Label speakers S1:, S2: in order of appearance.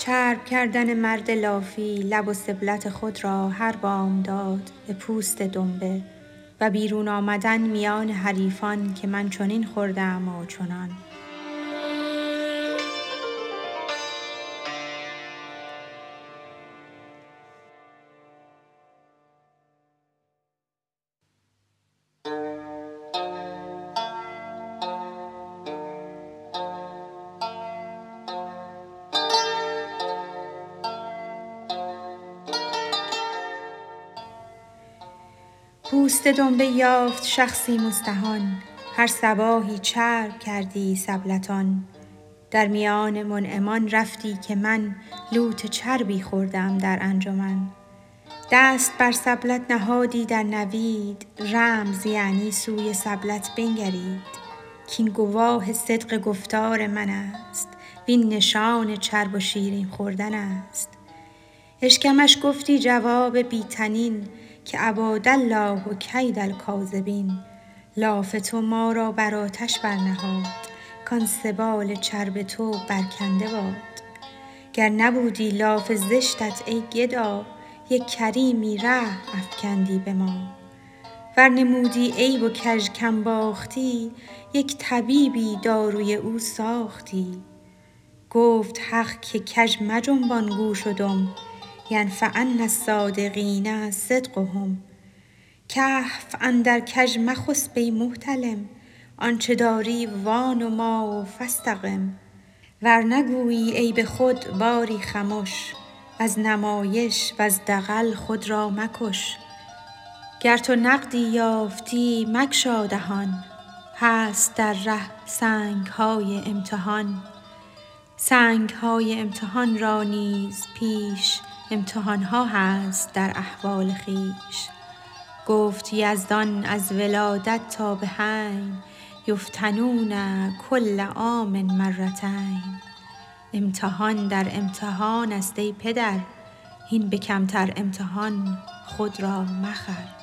S1: چرب کردن مرد لافی لب و سبلت خود را هر بامداد به پوست دنبه و بیرون آمدن میان حریفان که من چنین خورده ام و چنان. پوست دنبه یافت شخصی مستهان. هر صباحی چرب کردی سبلتان. در میان منعمان رفتی که من لوت چربی خورده ام در انجمن. دست بر سبلت نهادی در نوید رمز یعنی سوی سبلت بنگرید. کاین گواه صدق گفتار من است وین نشان چرب و شیرین خوردن است. اشکمش گفتی جواب بی طنین که ابادالله کید الکاذبین. لاف تو ما را بر آتش برنهاد کان سبال چرب تو برکنده باد. گر نبودی لاف زشتت ای گدا یک کریمی رحم افکندی به ما. ور نمودی عیب و کژ کم باختی یک طبیبی داروی او ساختی. گفت حق که کژ مجنبان گوش و دم ینفعن الصادقین صدقهم. کهف اندر کژ مخسب ای محتلم. آنچ داری وانما و فاستقم. ور نگویی عیب خود باری خمش. وز نمایش وز دغل خود را مکش. گر تو نقدی یافتی مگشا دهان. هست در ره سنگ های امتحان. سنگ های امتحان را نیز پیش امتحان ها هست در احوال خویش گفت یزدان از ولادت تا به حین یفتنون کل عام مرتین. امتحان در امتحان است ای پدر هین به کمتر امتحان خود را مخر.